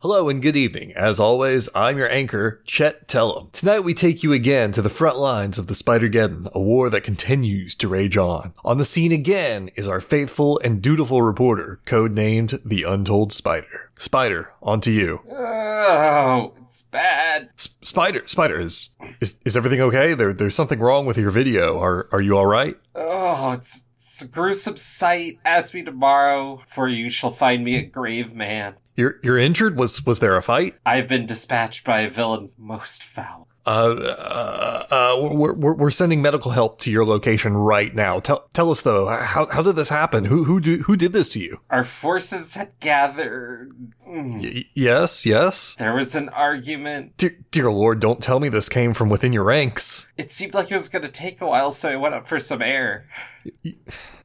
Hello and good evening. As always, I'm your anchor, Chet Tellum. Tonight we take you again to the front lines of the Spider-Geddon, a war that continues to rage on. On the scene again is our faithful and dutiful reporter, codenamed the Untold Spider. Spider, on to you. Oh, it's bad. S- Spider, Spider, is, is is everything okay? There, there's something wrong with your video. Are are you all right? Oh, it's, it's a gruesome sight. Ask me tomorrow, for you shall find me a grave man. You're you're injured. Was was there a fight? I've been dispatched by a villain most foul. Uh, uh, uh, we're, we're, we're sending medical help to your location right now. Tell, tell us though, how, how did this happen? Who, who, do, who did this to you? Our forces had gathered. Mm. Y- yes, yes. There was an argument. Dear, dear Lord, don't tell me this came from within your ranks. It seemed like it was going to take a while, so I went up for some air.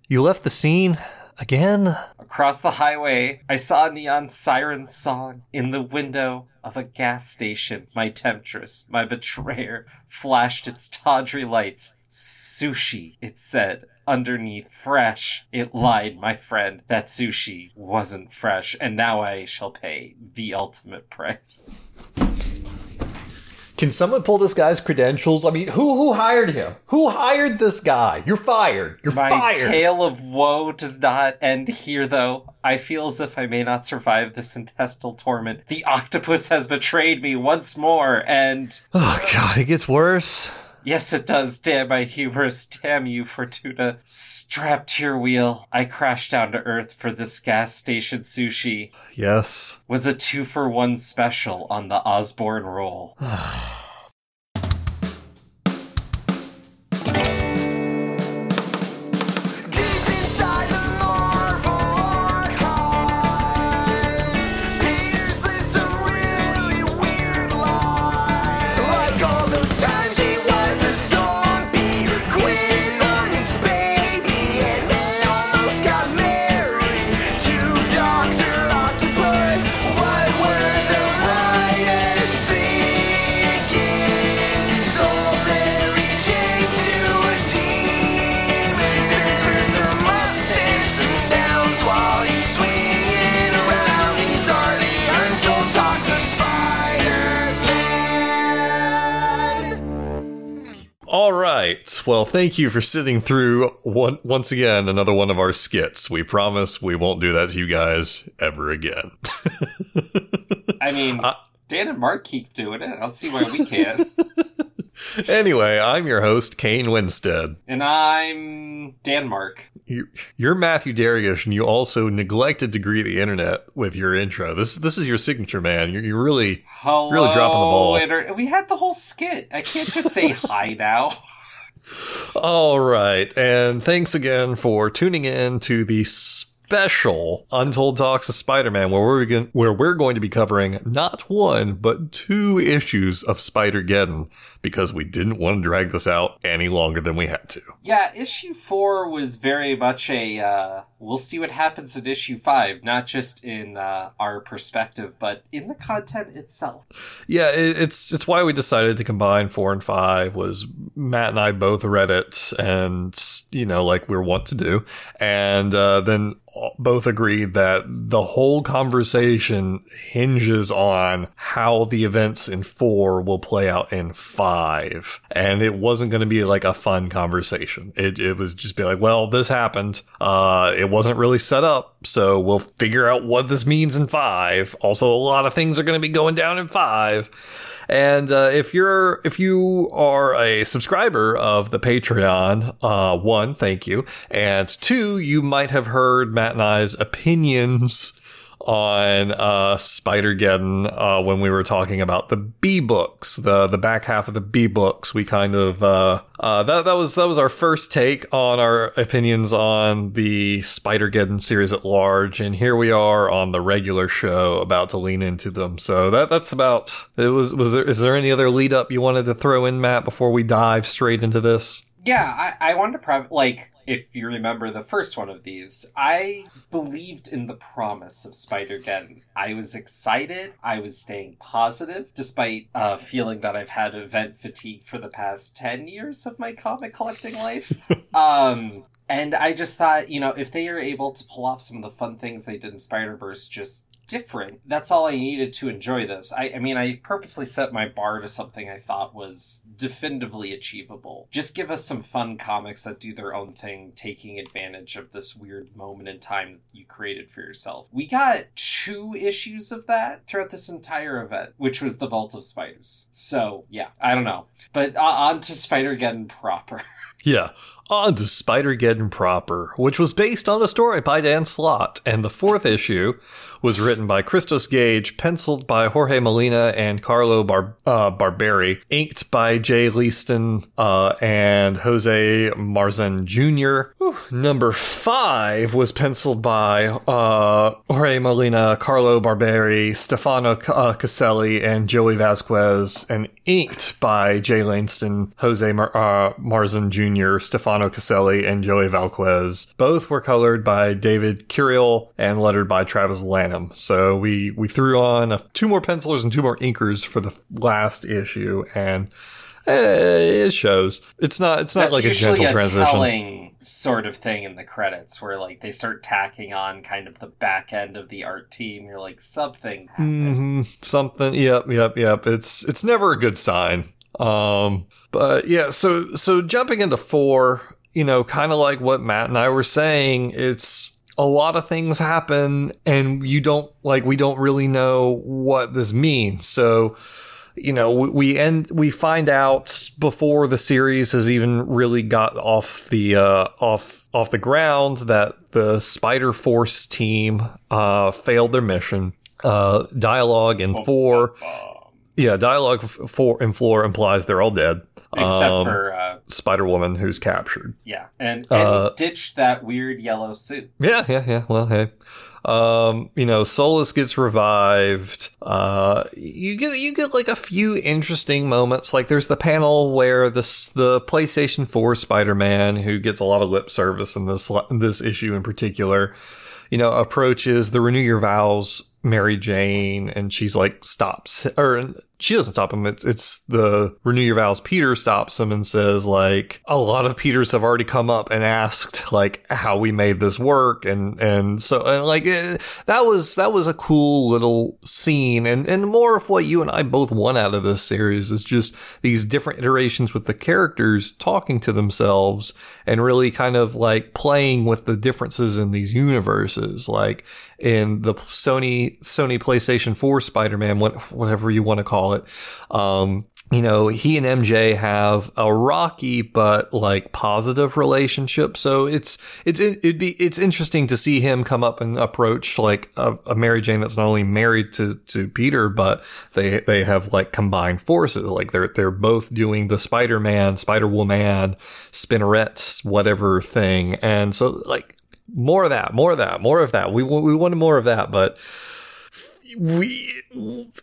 You left the scene again? Across the highway, I saw a neon siren song in the window of a gas station. My temptress, my betrayer, flashed its tawdry lights. Sushi, it said. Underneath, fresh. It lied, my friend. That sushi wasn't fresh, and now I shall pay the ultimate price. Can someone pull this guy's credentials? I mean, who who hired him? Who hired this guy? You're fired. You're My fired. My tale of woe does not end here, though. I feel as if I may not survive this intestinal torment. The octopus has betrayed me once more, and oh God, it gets worse. Yes, it does. Damn my hubris. Damn you, Fortuna. Strapped to your wheel, I crashed down to earth for this gas station sushi. Yes. Was a two for one special on the Osborne roll. All right. Well, thank you for sitting through one, once again another one of our skits. We promise we won't do that to you guys ever again. I mean, Dan and Mark keep doing it. I don't see why we can't. anyway, I'm your host, Kane Winstead. and I'm Dan Mark. You- You're Matthew Dariush, and you also neglected to greet the internet with your intro. This this is your signature, man. You're, you're really Hello, Really dropping the ball. inter- we had the whole skit. I can't just say hi now. All right, and thanks again for tuning in to the special Untold Talks of Spider-Man, where we're going, where we're going to be covering not one but two issues of Spider-Geddon because we didn't want to drag this out any longer than we had to. Yeah, issue four was very much a uh, we'll see what happens in issue five, not just in uh, our perspective, but in the content itself. Yeah, it, it's it's why we decided to combine four and five. Was Matt and I both read it, and you know, like we are wont to do, and uh, then both agreed that the whole conversation hinges on how the events in four will play out in five, and it wasn't going to be like a fun conversation. It it was just be like, well, this happened. Uh, it wasn't really set up, so we'll figure out what this means in five. Also, a lot of things are going to be going down in five. And uh, if you're if you are a subscriber of the Patreon, uh, one, thank you, and two, you might have heard Matt and I's opinions on uh, Spider-Geddon uh, when we were talking about the B books, the the back half of the B books. We kind of uh, uh, that that was that was our first take on our opinions on the Spider-Geddon series at large, and here we are on the regular show about to lean into them. So that that's about it. Was was there is there any other lead up you wanted to throw in, Matt, before we dive straight into this? Yeah, I, I wanted to prov- like if you remember the first one of these, I believed in the promise of Spider Geddon. I was excited. I was staying positive, despite uh, feeling that I've had event fatigue for the past ten years of my comic collecting life. um, and I just thought, you know, if they are able to pull off some of the fun things they did in Spider Verse, just different. That's all I needed to enjoy this. I, I mean, I purposely set my bar to something I thought was definitively achievable. Just give us some fun comics that do their own thing, taking advantage of this weird moment in time you created for yourself. We got two issues of that throughout this entire event, which was the Vault of Spiders. So, yeah, I don't know. But uh, on to Spider-Geddon proper. Yeah. On to Spider-Geddon proper, which was based on a story by Dan Slott, and the fourth issue was written by Christos Gage, penciled by Jorge Molina and Carlo Bar- uh, Barberi, inked by Jay Leisten uh, and Jose Marzan Jr. Number five was penciled by uh, Jorge Molina, Carlo Barberi, Stefano uh, Caselli, and Joey Vazquez, and inked by Jay Langston, Jose Mar- uh, Marzan Jr., Stefano Caselli, and Joey Vazquez. Both were colored by David Curiel and lettered by Travis Lanham. So we we threw on a, two more pencilers and two more inkers for the last issue, and eh, it shows. It's not it's not That's like a gentle transition. telling sort of thing in the credits where like they start tacking on kind of the back end of the art team. You're like something. happened. hmm Something. Yep. Yep. Yep. It's it's never a good sign. Um. But yeah. So so jumping into four, you know, kind of like what Matt and I were saying, it's a lot of things happen, and you don't like we don't really know what this means. So you know, we- end, we find out before the series has even really got off the, uh, off, off the ground that the Spider Force team, uh, failed their mission. Uh, dialogue in four, yeah, dialogue f- four in four implies they're all dead. Except Um, for uh, Spider Woman who's captured. yeah, and and uh, ditched that weird yellow suit. Yeah, yeah, yeah. Well, hey. Um, you know, Solus gets revived. Uh, you get you get like a few interesting moments. Like there's the panel where this the PlayStation 4 Spider-Man, who gets a lot of lip service in this this issue in particular, you know, approaches the Renew Your Vows Mary Jane, and she's like stops or she doesn't stop him. It's, it's the Renew Your Vows. Peter stops him and says like a lot of Peters have already come up and asked like how we made this work, and and so and like eh, that was that was a cool little scene, and and more of what you and I both want out of this series is just these different iterations with the characters talking to themselves and really kind of like playing with the differences in these universes, like in the Sony Sony PlayStation 4 Spider-Man, whatever you want to call it. Um, you know, he and MJ have a rocky but like positive relationship. So it's it's it'd be it's interesting to see him come up and approach like a, a Mary Jane that's not only married to to Peter, but they they have like combined forces. Like they're they're both doing the Spider Man, Spider Woman, spinnerets, whatever thing, and so like more of that, more of that, more of that. We we wanted more of that, but we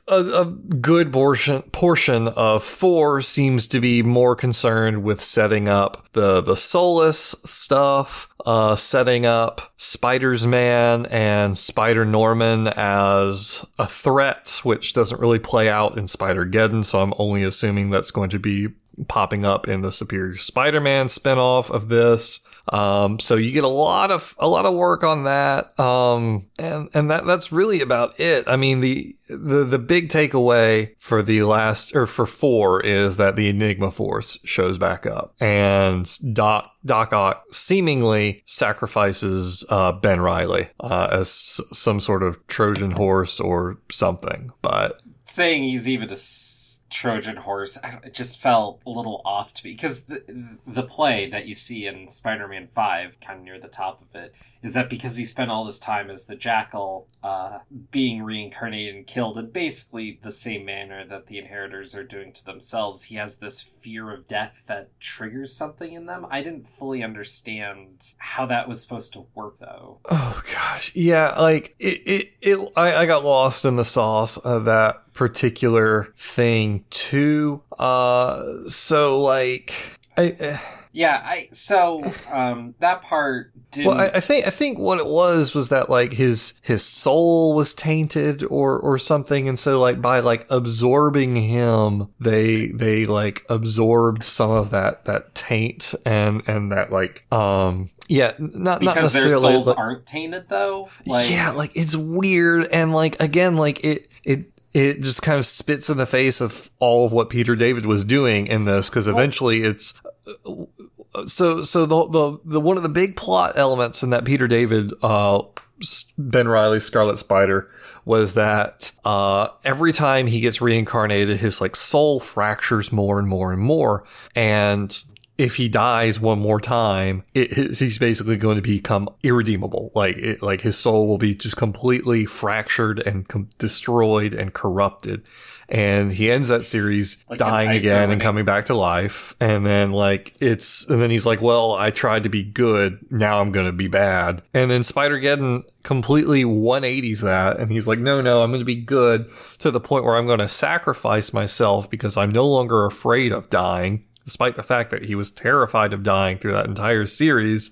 a, a good portion portion of four seems to be more concerned with setting up the the Solus stuff, uh, setting up Spiders-Man and Spider Norman as a threat, which doesn't really play out in Spider Geddon. So I'm only assuming that's going to be popping up in the Superior Spider-Man spinoff of this. Um, so you get a lot of a lot of work on that, um, and and that that's really about it. I mean the the the big takeaway for the last or for four is that the Enigma Force shows back up, and Doc Doc Ock seemingly sacrifices uh, Ben Riley uh, as some sort of Trojan horse or something, but Saying he's even a Trojan horse, it just felt a little off to me. Because the the play that you see in Spider-Man Five, kind of near the top of it, is that because he spent all this time as the Jackal, uh, being reincarnated and killed in basically the same manner that the Inheritors are doing to themselves, he has this fear of death that triggers something in them. I didn't fully understand how that was supposed to work, though. Oh gosh, yeah. Like it, it, it I, I got lost in the sauce of that particular thing too. Uh, so like, I, Yeah, I so um that part didn't Well, I, I think I think what it was was that like his his soul was tainted or or something, and so like by like absorbing him, they they like absorbed some of that that taint and and that like um yeah not not because their necessarily souls but- aren't tainted though. Like yeah, like it's weird and like again, like it it it just kind of spits in the face of all of what Peter David was doing in this because eventually it's so so the the the one of the big plot elements in that Peter David uh Ben Riley Scarlet Spider was that uh every time he gets reincarnated his like soul fractures more and more and more and if he dies one more time, it, he's basically going to become irredeemable. Like, it, like his soul will be just completely fractured and com- destroyed and corrupted. And he ends that series Like dying again and coming back to life. And then like it's, and then he's like, well, I tried to be good. Now I'm going to be bad. And then Spider-Geddon completely 180s that. And he's like, no, no, I'm going to be good to the point where I'm going to sacrifice myself because I'm no longer afraid of dying despite the fact that he was terrified of dying through that entire series.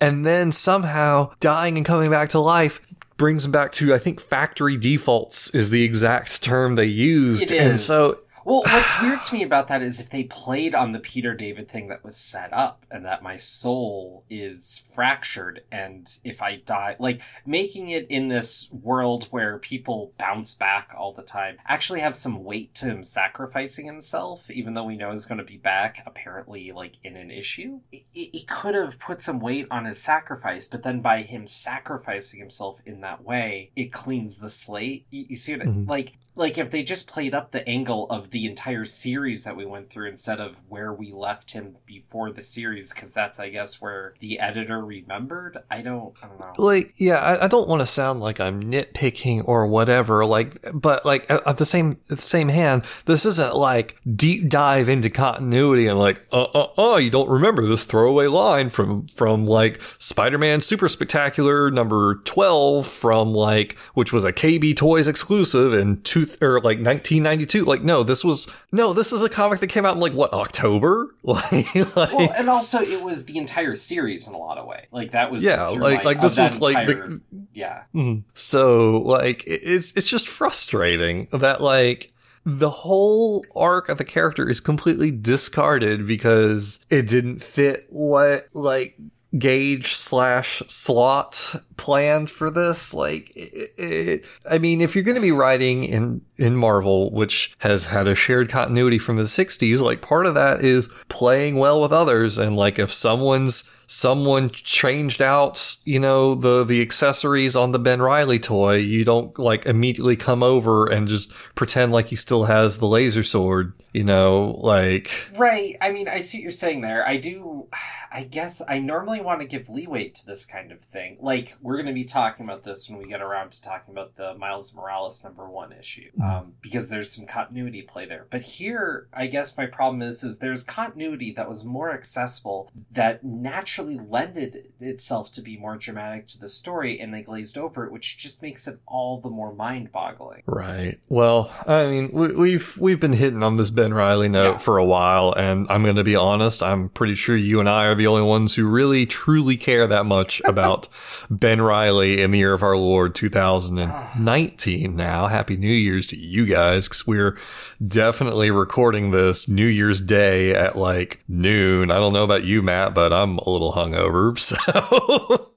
And then somehow dying and coming back to life brings him back to, I think, factory defaults is the exact term they used. It And is. so, Well, what's weird to me about that is if they played on the Peter David thing that was set up and that my soul is fractured and if I die, like making it in this world where people bounce back all the time, actually have some weight to him sacrificing himself, even though we know he's going to be back apparently like in an issue. It, it it could have put some weight on his sacrifice, but then by him sacrificing himself in that way, it cleans the slate. You, you see what I- Mhm. like like if they just played up the angle of the entire series that we went through instead of where we left him before the series because that's i guess where the editor remembered i don't i don't know. Like, yeah, I, I don't want to sound like I'm nitpicking or whatever, like, but like at, at the same at the same hand, this isn't like deep dive into continuity and like, uh, uh, uh, you don't remember this throwaway line from from like Spider-Man Super Spectacular number twelve from like which was a KB Toys exclusive in two or like 1992. Like, no, this was no, this is a comic that came out in like what October, like, like well and also it was the entire series in a lot of way like that was yeah, like like this that was like the yeah Mhm. So like it's it's just frustrating that like the whole arc of the character is completely discarded because it didn't fit what like Gage slash Slott planned for this. Like, it, it, I mean, if you're going to be writing in in Marvel, which has had a shared continuity from the '60s, like part of that is playing well with others, and like if someone's someone changed out, you know, the the accessories on the Ben Riley toy, you don't like immediately come over and just pretend like he still has the laser sword, you know, like Right. I mean, I see what you're saying there. I do. I guess I normally want to give leeway to this kind of thing. Like we're going to be talking about this when we get around to talking about the Miles Morales number one issue, um, because there's some continuity play there. But here, I guess my problem is, is there's continuity that was more accessible that naturally lended itself to be more dramatic to the story, and they glazed over it, which just makes it all the more mind-boggling. Right. Well, I mean, we, we've we've been hitting on this Ben Riley note Yeah. for a while, and I'm going to be honest. I'm pretty sure you and I are the only ones who really truly care that much about Ben Riley in the year of our Lord 2019. Ah. Now, Happy New Year's to you guys, because we're definitely recording this New Year's Day at like noon. I don't know about you, Matt, but I'm a little hungover, so.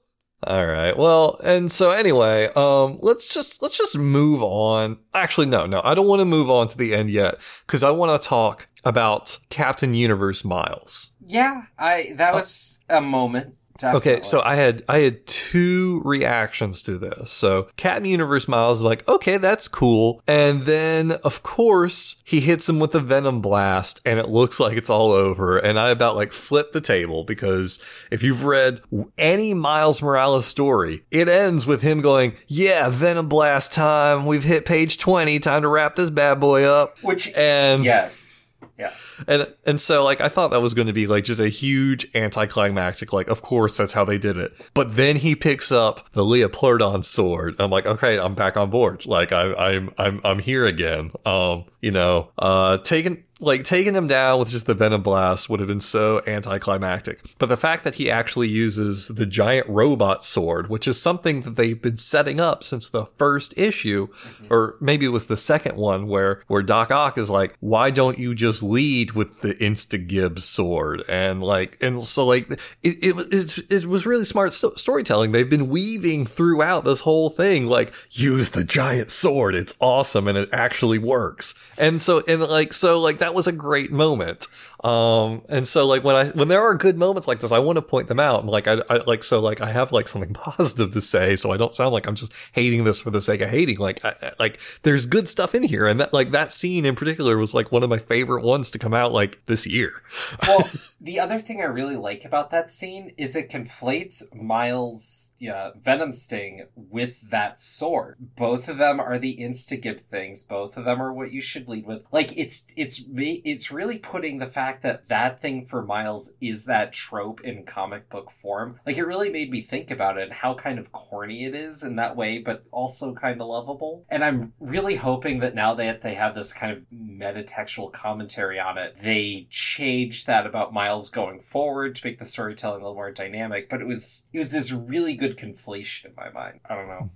All right. Well, and so anyway, um, let's just let's just move on. Actually, no, no, I don't want to move on to the end yet because I want to talk about Captain Universe Miles. Yeah, I that was a moment. Definitely. Okay, so I had I had two reactions to this. So Captain Universe Miles is like, okay, that's cool. And then of course he hits him with a venom blast and it looks like it's all over. And I about like flip the table because if you've read any Miles Morales story, it ends with him going, Yeah, venom blast time. We've hit page 20. Time to wrap this bad boy up. Which And yes, yeah, and and so like I thought that was going to be like just a huge anticlimactic like of course that's how they did it. But then he picks up the Leopardon sword. I'm like okay, I'm back on board. Like I I'm I'm I'm here again. Um, you know, uh taking like taking him down with just the venom blast would have been so anticlimactic. But the fact that he actually uses the giant robot sword, which is something that they've been setting up since the first issue, or maybe it was the second one where where Doc Ock is like, why don't you just lead with the Insta Gibbs sword? And like, and so like, it it, it was really smart sto- storytelling. They've been weaving throughout this whole thing, like, use the giant sword. It's awesome and it actually works. And so, and like, so like, that was a great moment. Um, and so like when I, when there are good moments like this, I want to point them out. And Like, I, I like, so like, I have like something positive to say, so I don't sound like I'm just hating this for the sake of hating. Like, I- like, there's good stuff in here. And that, like, that scene in particular was like one of my favorite ones to come out like this year. well, the other thing I really like about that scene is it conflates Miles' yeah, Venom Sting with that sword. Both of them are the insta-gib things. Both of them are what you should lead with. Like it's it's it's really putting the fact that that thing for Miles is that trope in comic book form. Like it really made me think about it and how kind of corny it is in that way, but also kind of lovable. And I'm really hoping that now that they have this kind of metatextual commentary on it, they change that about Miles going forward to make the storytelling a little more dynamic. But it was it was this really good conflation in my mind. I don't know.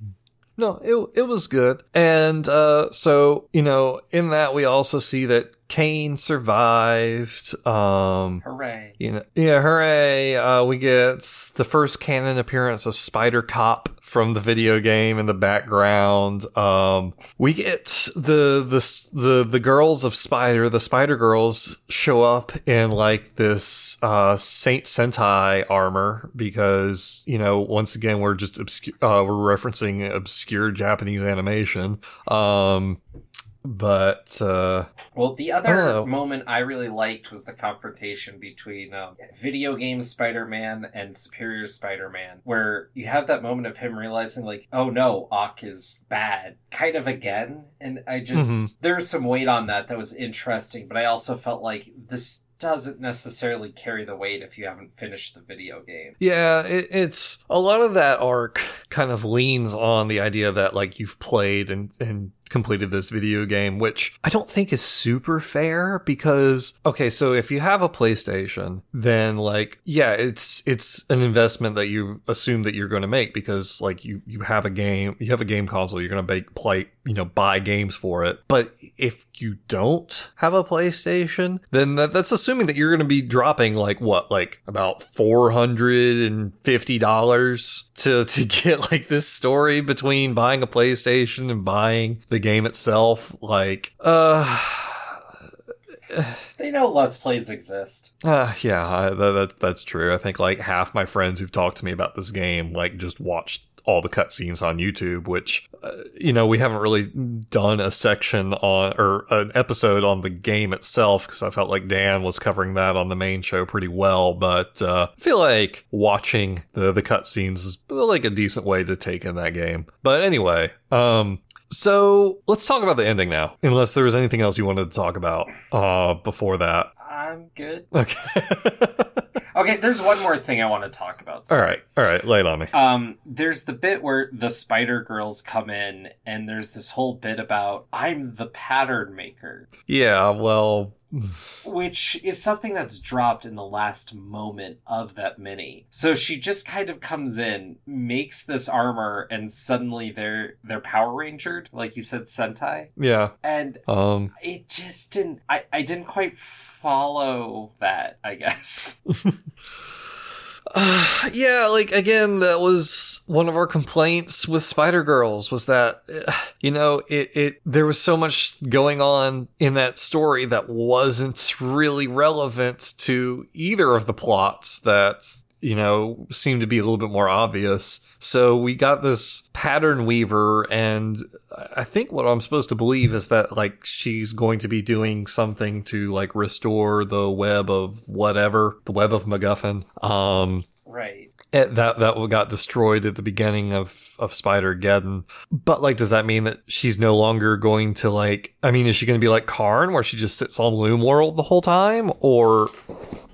No, it it was good. And uh so, you know, in that we also see that Kane survived. Um Hooray! you know, yeah, hooray. Uh we get the first canon appearance of Spider Cop from the video game in the background. Um we get the the the the girls of Spider, the Spider Girls show up in like this uh Saint Sentai armor because, you know, once again we're just obscure uh we're referencing obscure Japanese animation. Um but uh Well, the I other moment I really liked was the confrontation between um, video game Spider Man and Superior Spider Man, where you have that moment of him realizing, like, oh no, Ock is bad, kind of again. And I just, Mhm. there's some weight on that that was interesting, but I also felt like this doesn't necessarily carry the weight if you haven't finished the video game. Yeah, it, it's a lot of that arc kind of leans on the idea that like you've played and and completed this video game, which I don't think is super fair because okay, so if you have a PlayStation, then like yeah, it's it's an investment that you assume that you're going to make because like you you have a game, you have a game console, you're going to make play, you know, buy games for it. But if you don't have a PlayStation, then that, that's assuming that you're going to be dropping like what, like about four hundred and fifty dollars to to get like this story between buying a PlayStation and buying the game itself. Like, uh. They know Let's Plays exist. Uh, yeah, I, that, that that's true. I think like half my friends who've talked to me about this game like just watched all the cutscenes on YouTube, which uh, you know we haven't really done a section on or an episode on the game itself because I felt like Dan was covering that on the main show pretty well. But uh, I feel like watching the the cutscenes is like a decent way to take in that game. But anyway, um. So let's talk about the ending now. Unless there was anything else you wanted to talk about uh, before that. I'm good. Okay. Okay, there's one more thing I want to talk about. all right. All right. Lay it on me. Um, there's the bit where the Spider Girls come in, and there's this whole bit about I'm the pattern maker, Yeah. Well. Which is something that's dropped in the last moment of that mini. So she just kind of comes in, makes this armor, and suddenly they're they're Power Rangered, like you said, Sentai, Yeah. and Um. it just didn't. I I didn't quite follow that. I guess. uh, yeah. Like again, that was one of our complaints with Spider Girls was that you know it it there was so much going on in that story that wasn't really relevant to either of the plots that you know seemed to be a little bit more obvious. So we got this pattern weaver, and I think what I'm supposed to believe is that like she's going to be doing something to like restore the web of whatever, the web of MacGuffin. Um, Right. it- that that got destroyed at the beginning of of Spider Geddon. But like, does that mean that she's no longer going to like? I mean, is she going to be like Karn, where she just sits on Loom World the whole time, or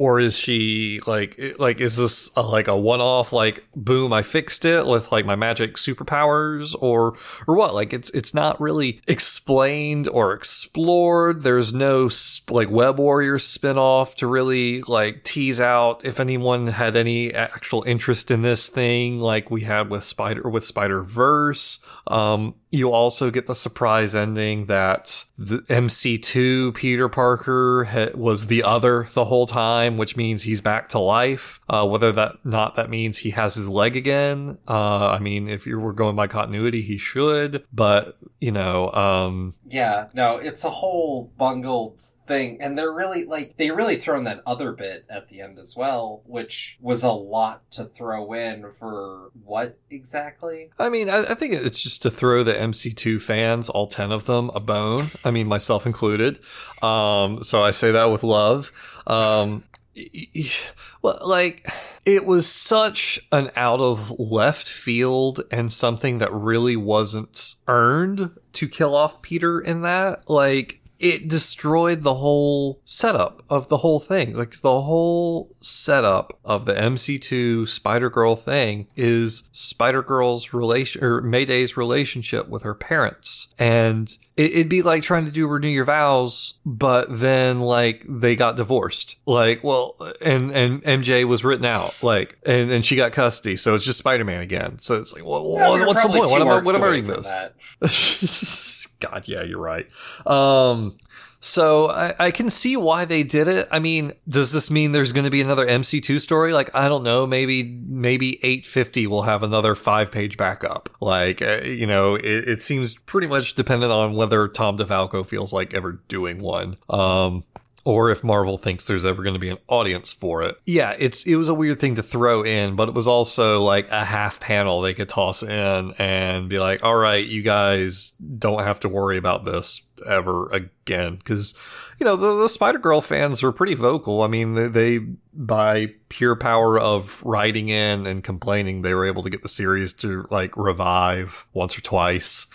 or is she like like is this a, like a one-off like boom I fixed it with like my magic superpowers or or what? Like it's it's not really explained or explored. There's no s- like web warriors spin-off to really like tease out if anyone had any actual interest in this thing like we had with spider with spider verse um you also get the surprise ending that the MC2 Peter Parker ha- was the other the whole time, which means he's back to life. Uh, whether that not that means he has his leg again. Uh, I mean, if you were going by continuity, he should. But you know, um, Yeah, no, it's a whole bungled thing, and they're really like they really throw in that other bit at the end as well, which was a lot to throw in for what exactly? I mean, I, I think it's just to throw the MC2 fans, all 10 of them, a bone. I mean, myself included. Um, so I say that with love. Um, well, like, it was such an out of left field and something that really wasn't earned to kill off Peter in that. Like, it destroyed the whole setup of the whole thing. Like the whole setup of the MC2 Spider Girl thing is Spider Girl's relation or Mayday's relationship with her parents. And it, it'd be like trying to do renew your vows, but then like they got divorced. Like, well, and, and MJ was written out, like, and, and she got custody. So it's just Spider Man again. So it's like, well, Yeah, were what's the point? What am I, what am I reading this? God, yeah, you're right. Um, so I, I can see why they did it. I mean, does this mean there's going to be another MC2 story? Like, I don't know. Maybe maybe 850 will have another five page backup. Like, uh, you know, it, it seems pretty much dependent on whether Tom DeFalco feels like ever doing one. Um, or if Marvel thinks there's ever going to be an audience for it. Yeah, it's it was a weird thing to throw in, but it was also like a half panel they could toss in and be like, "All right, you guys don't have to worry about this ever again." Because you know the, the Spider Girl fans were pretty vocal. I mean, they, they by pure power of writing in and complaining, they were able to get the series to like revive once or twice.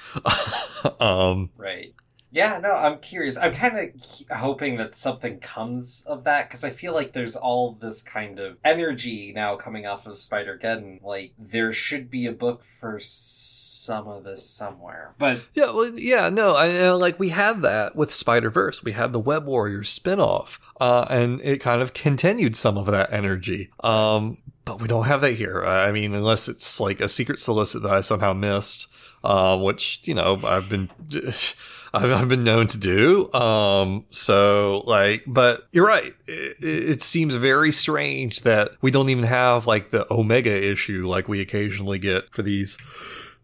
um, Right. Yeah, no, I'm curious. I'm kind of hoping that something comes of that because I feel like there's all this kind of energy now coming off of Spider Geddon. Like there should be a book for some of this somewhere, but Yeah, well, yeah, no, I know, like we had that with Spider Verse. We had the Web Warriors spinoff, uh, and it kind of continued some of that energy. Um, but we don't have that here. I mean, unless it's like a secret solicit that I somehow missed, uh, which you know I've been. I've, I've been known to do. Um, so like, but you're right. It, it seems very strange that we don't even have like the Omega issue like we occasionally get for these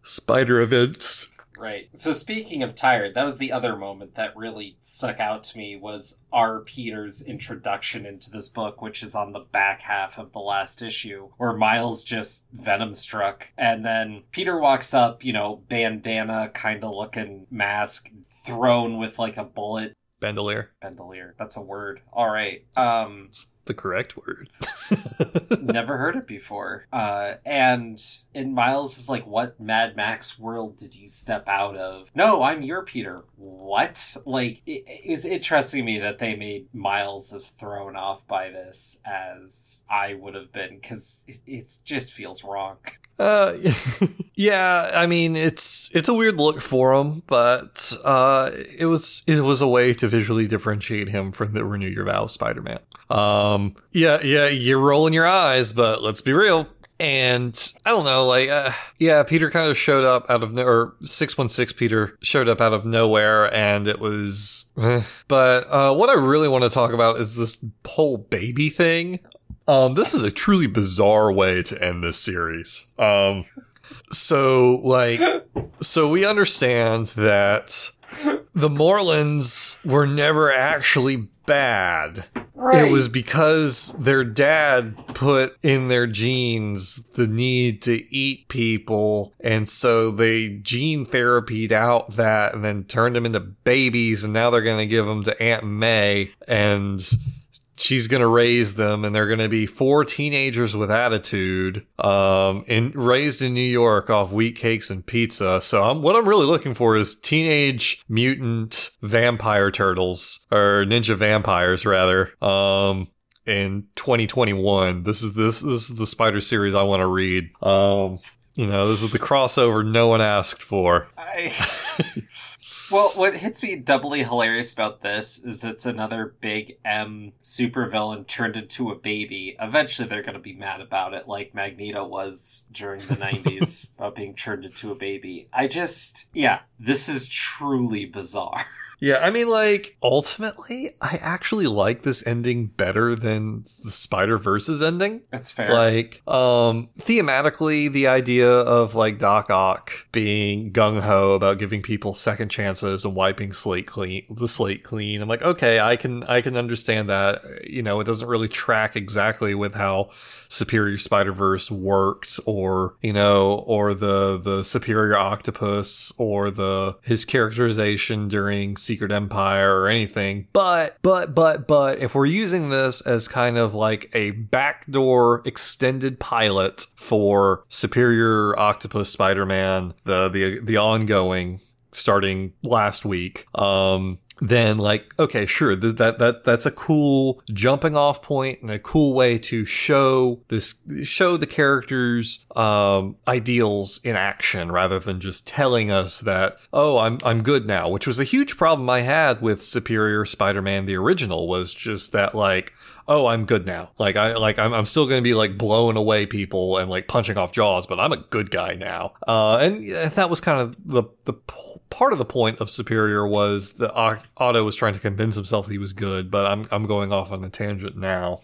spider events. Right. So speaking of tired, that was the other moment that really stuck out to me was R. Peter's introduction into this book, which is on the back half of the last issue, where Miles just venom struck. And then Peter walks up, you know, bandana kind of looking mask, thrown with like a bullet. Bandolier. Bandolier. That's a word. All right. Um, It's the correct word. never heard it before. Uh, and and Miles is like, "What Mad Max world did you step out of?" No, I'm your Peter. What? Like, it, it was interesting to me that they made Miles as thrown off by this as I would have been because it, it just feels wrong. Uh, yeah, I mean it's it's a weird look for him, but uh, it was it was a way to visually differentiate him from the Renew Your Vows Spider-Man. Um, yeah, yeah, you're rolling your eyes, but let's be real. And I don't know, like, uh, yeah, Peter kind of showed up out of no, or six one six Peter showed up out of nowhere, and it was. eh. But uh, what I really want to talk about is this whole baby thing. Um, this is a truly bizarre way to end this series. Um, so like, so we understand that the Morluns were never actually bad. Right. It was because their dad put in their genes the need to eat people, and so they gene therapied out that and then turned them into babies, and now they're going to give them to Aunt May, and she's going to raise them and they're going to be four teenagers with attitude um in raised in New York off wheat cakes and pizza so I'm what I'm really looking for is teenage mutant vampire turtles or ninja vampires rather um in 2021. This is this, this is the Spider series I want to read. Um, you know, this is the crossover no one asked for. I... well, what hits me doubly hilarious about this is it's another big M supervillain turned into a baby. Eventually, they're going to be mad about it, like Magneto was during the 90s about being turned into a baby. I just, yeah, this is truly bizarre. Yeah, I mean, like, ultimately, I actually like this ending better than the Spider Verse's ending. That's fair. Like, um, thematically, the idea of like Doc Ock being gung ho about giving people second chances and wiping slate clean, the slate clean. I'm like, okay, I can, I can understand that. You know, it doesn't really track exactly with how Superior Spider Verse worked, or you know, or the the Superior Octopus, or the his characterization during Secret Empire, or anything. But but but but if we're using this as kind of like a backdoor extended pilot for Superior Octopus Spider Man, the the the ongoing starting last week. Um, then like okay sure th- that that that's a cool jumping off point and a cool way to show this show the characters um ideals in action rather than just telling us that oh I'm I'm good now which was a huge problem I had with Superior Spider-Man the original was just that like oh i'm good now. Like i like i'm, I'm still gonna be like blowing away people and like punching off jaws but i'm a good guy now. Uh and that was kind of the the part of the point of superior was that otto was trying to convince himself he was good but i'm i'm going off on a tangent now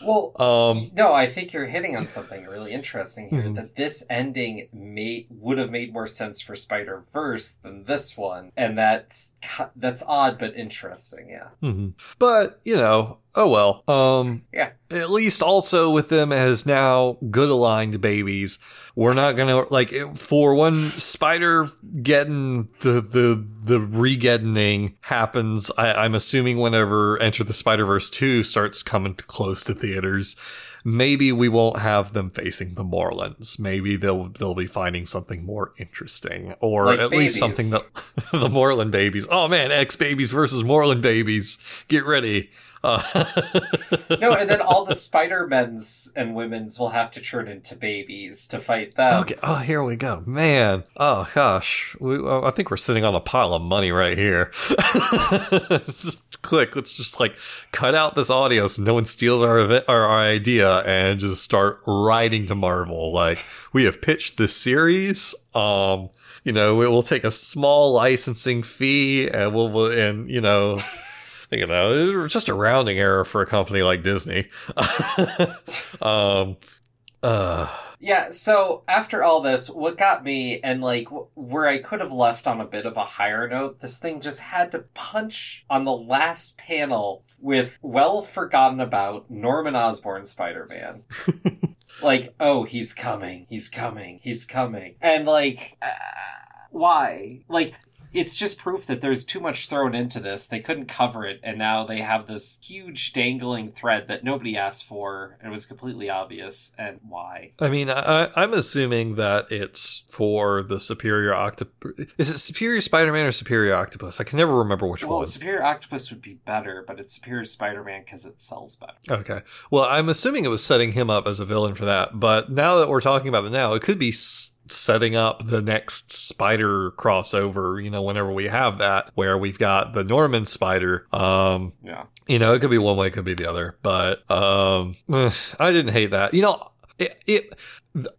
Well, um no, I think you're hitting on something really interesting here. Mhm. That this ending may would have made more sense for Spider Verse than this one, and that's that's odd but interesting. Yeah. mhm. but you know oh well um Yeah. at least also with them as now good aligned babies we're not gonna like for when spider getting the the the regetting happens I, i'm assuming whenever enter the spider-verse 2 starts coming close to theaters maybe we won't have them facing the Morluns. Maybe they'll they'll be finding something more interesting, or Like at least something that the Morlun babies. Oh man, X babies versus Morlun babies. Get ready. Uh, No, and then all the Spider Men's and women's will have to turn into babies to fight them. Okay. Oh, here we go, man. Oh gosh, we, uh, I think we're sitting on a pile of money right here. just click. Let's just like cut out this audio so no one steals our event, our, our idea, and just start writing to Marvel. Like we have pitched this series. Um, you know, we will take a small licensing fee, and we'll, we'll and you know. You know, was just a rounding error for a company like Disney. um, uh, Yeah, so after all this, what got me, and like where I could have left on a bit of a higher note, this thing just had to punch on the last panel with well forgotten about Norman Osborn Spider Man. like, oh, he's coming, he's coming, he's coming. And like, uh, why? Like, it's just proof that there's too much thrown into this. They couldn't cover it, and now they have this huge dangling thread that nobody asked for. and It was completely obvious, and why? I mean, I, I'm assuming that it's for the Superior Octopus. Is it Superior Spider-Man or Superior Octopus? I can never remember which Well, one. Well, Superior Octopus would be better, but it's Superior Spider-Man because it sells better. Okay. Well, I'm assuming it was setting him up as a villain for that. But now that we're talking about it now, it could be s- setting up the next Spider crossover. You know, whenever we have that, where we've got the Norman Spider. Um, Yeah. you know, it could be one way, it could be the other. But um, I didn't hate that. You know, it. it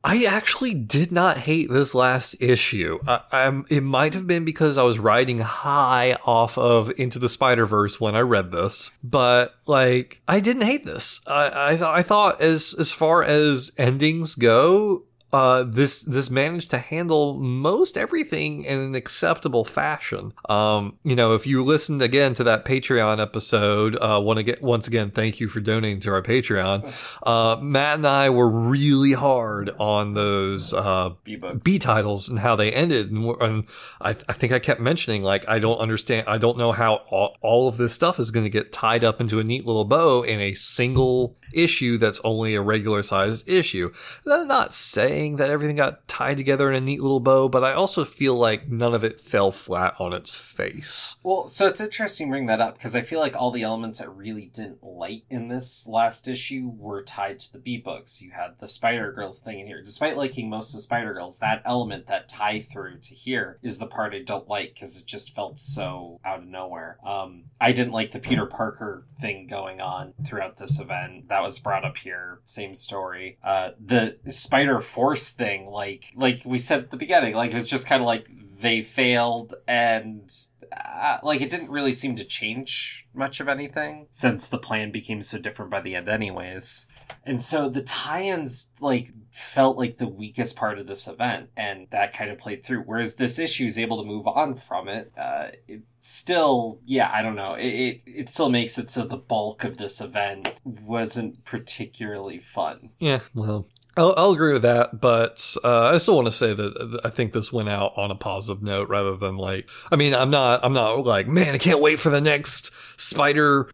I actually did not hate this last issue. I, I'm, it might have been because I was riding high off of Into the Spider Verse when I read this, but like I didn't hate this. I I, th- I thought as as far as endings go, uh, this this managed to handle most everything in an acceptable fashion. Um, you know, if you listened again to that Patreon episode, uh, want to get once again, thank you for donating to our Patreon. Uh, Matt and I were really hard on those uh, B-books. Titles and how they ended, and, and I, I think I kept mentioning like I don't understand, I don't know how all, all of this stuff is going to get tied up into a neat little bow in a single issue that's only a regular sized issue. I'm not saying that everything got tied together in a neat little bow, but I also feel like none of it fell flat on its face. Well, so it's interesting bring that up because I feel like all the elements that really didn't light in this last issue were tied to the B books. You had the Spider Girls thing in here. Despite liking most of Spider Girls, that element, that tie through to here, is the part I don't like because it just felt so out of nowhere. Um, I didn't like the Peter Parker thing going on throughout this event. That was brought up here. Same story. Uh, the Spider Force thing, like like we said at the beginning, like it was just kind of like they failed and uh, like it didn't really seem to change much of anything since the plan became so different by the end anyways and so the tie-ins like felt like the weakest part of this event and that kind of played through. Whereas this issue is able to move on from it uh it still yeah i don't know. It, it it still makes it so the bulk of this event wasn't particularly fun. Yeah, well, I'll, I'll agree with that, but uh, I still want to say that I think this went out on a positive note rather than like. I mean, I'm not. I'm not like, man, I can't wait for the next Spider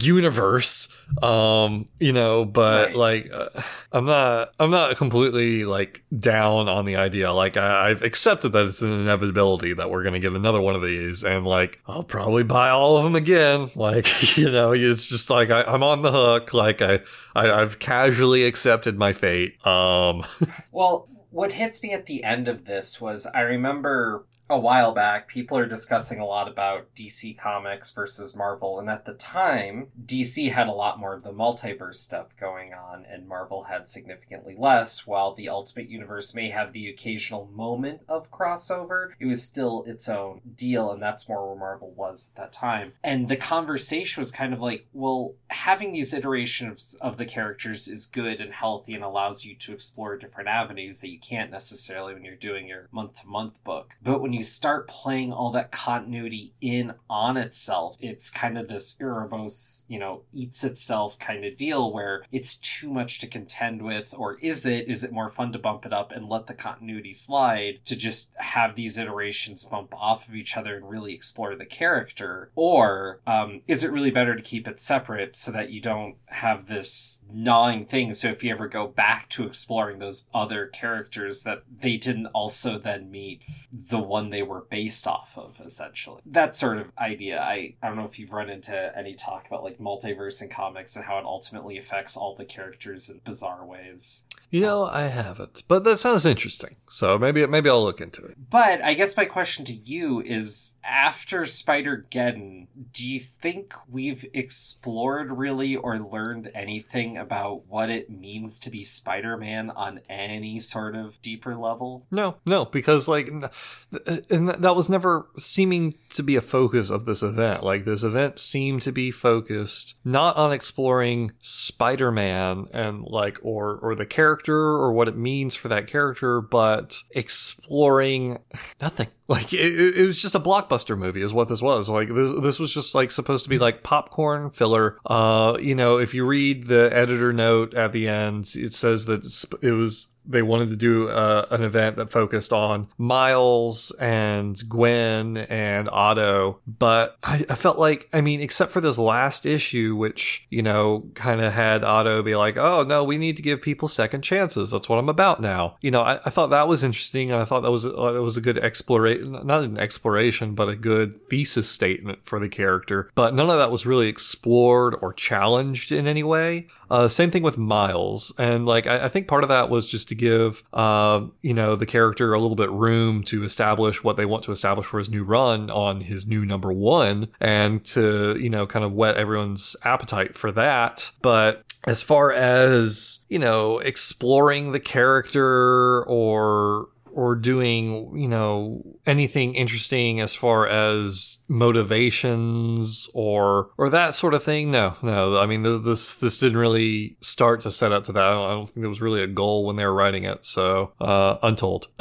universe. Um, you know, but Right. like, uh, I'm not. I'm not completely like down on the idea. Like, I, I've accepted that it's an inevitability that we're gonna get another one of these, and like, I'll probably buy all of them again. Like, you know, it's just like I, I'm on the hook. Like, I, I I've casually accepted my fate. Um, Well, what hits me at the end of this was I remember a while back people are discussing a lot about DC Comics versus Marvel, and at the time, DC had a lot more of the multiverse stuff going on, and Marvel had significantly less. While the Ultimate Universe may have the occasional moment of crossover, it was still its own deal, and that's more where Marvel was at that time. And the conversation was kind of like, well, having these iterations of the characters is good and healthy and allows you to explore different avenues that you can't necessarily when you're doing your month to month book. But when you start playing all that continuity in on itself, it's kind of this Ouroboros, you know, eats itself kind of deal where it's too much to contend with, or is it? Is it more fun to bump it up and let the continuity slide to just have these iterations bump off of each other and really explore the character? Or um, is it really better to keep it separate so that you don't have this gnawing thing? So if you ever go back to exploring those other characters, that they didn't also then meet the one they were based off of, essentially. That sort of idea. I, I don't know if you've run into any talk about like multiverse in comics and how it ultimately affects all the characters in bizarre ways. You know, I haven't, but that sounds interesting. So maybe maybe I'll look into it. But I guess my question to you is after Spider Geddon, do you think we've explored really or learned anything about what it means to be Spider Man on any sort of deeper level? No, no, because like, and that was never seeming to be a focus of this event. Like this event seemed to be focused not on exploring Spider-Man and like or or the character or what it means for that character, but exploring nothing. Like it, it it was just a blockbuster movie, is what this was. Like this, this was just like supposed to be like popcorn filler. Uh, you know, if you read the editor note at the end, it says that it was they wanted to do uh, an event that focused on Miles and Gwen and Otto, but I, I felt like, I mean, except for this last issue, which you know kind of had Otto be like, "Oh no, we need to give people second chances. That's what I'm about now." You know, I, I thought that was interesting, and I thought that was uh, that was a good exploration, not an exploration, but a good thesis statement for the character. But none of that was really explored or challenged in any way. Uh, same thing with Miles, and like I, I think part of that was just to give um, you know the character a little bit room to establish what they want to establish for his new run on his new number one, and to you know kind of whet everyone's appetite for that. But as far as you know exploring the character or or doing you know anything interesting as far as motivations or or that sort of thing? No no. I mean th- this this didn't really start to set up to that. I don't, I don't think there was really a goal when they were writing it. So uh untold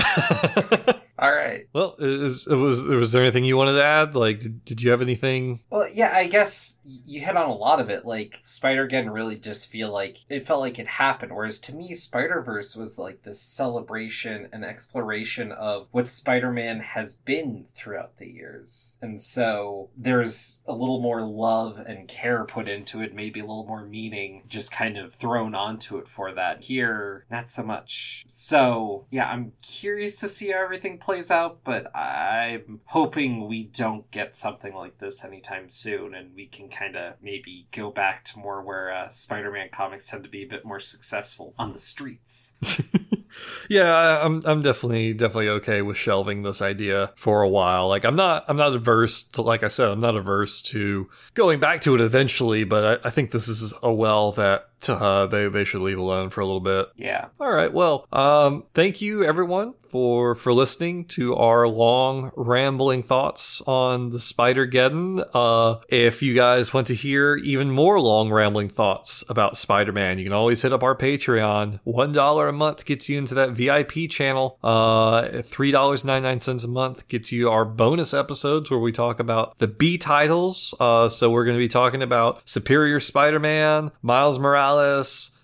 All right. Well, is was was there anything you wanted to add? Like, did, did you have anything? Well, yeah, I guess you hit on a lot of it. Like Spider Geddon really just feel like it felt like it happened. Whereas to me, Spider Verse was like this celebration and exploration of what Spider Man has been throughout the years, and so there's a little more love and care put into it, maybe a little more meaning just kind of thrown onto it for that. Here, not so much. So yeah, I'm curious to see how everything plays out, but I'm hoping we don't get something like this anytime soon, and we can kind of maybe go back to more where uh, Spider-Man comics tend to be a bit more successful on the streets. yeah, I'm I'm definitely definitely okay with shelving this idea for a while. Like I'm not I'm not averse to like I said I'm not averse to going back to it eventually, but I, I think this is a well that uh, they they should leave alone for a little bit. yeah, All right. Well, um, thank you everyone for for listening to our long rambling thoughts on the Spider Geddon. Uh, if you guys want to hear even more long rambling thoughts about Spider Man, you can always hit up our Patreon. One dollar a month gets you into that VIP channel. Uh, three dollars ninety nine cents a month gets you our bonus episodes where we talk about the B titles. Uh, so we're going to be talking about Superior Spider Man, Miles Morales.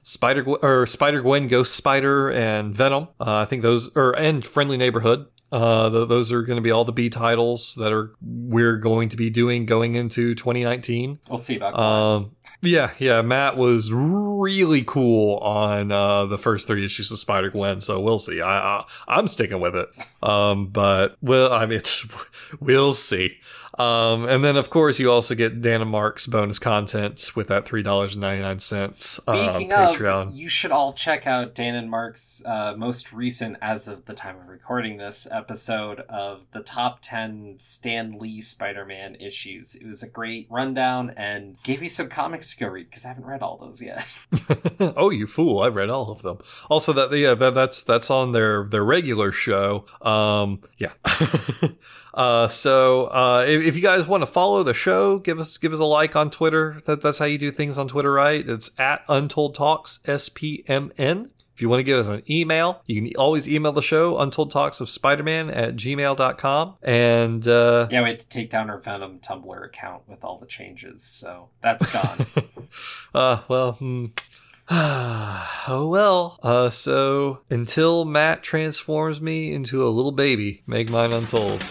Spider or Spider Gwen, Ghost Spider, and Venom. Uh, I think those or and Friendly Neighborhood. Uh, th- those are going to be all the B titles that are we're going to be doing going into 2019. we'll see about that. Um, yeah, yeah. Matt was really cool on uh, the first three issues of Spider Gwen, so we'll see. I, I I'm sticking with it. Um, but well, I mean, we'll see. Um, and then of course you also get Dan and Mark's bonus content with that three dollars and ninety nine cents uh, Patreon. of, you should all check out Dan and Mark's uh, most recent, as of the time of recording this episode, of the top 10 Stan Lee Spider Man issues. It was a great rundown and gave me some comics to go read because I haven't read all those yet. oh, you fool! I read all of them. Also, that yeah, that, that's that's on their their regular show. Um, yeah. uh, so uh, if, if you guys want to follow the show, give us give us a like on Twitter. That that's how you do things on Twitter, right? It's at Untold Tales SPMN. If you want to give us an email, you can always email the show, Untold Tales of Spider-Man at gmail.com. And uh, yeah, we had to take down our Venom Tumblr account with all the changes, so that's gone. uh, well, hmm. oh well. Uh, so until Matt transforms me into a little baby, make mine untold.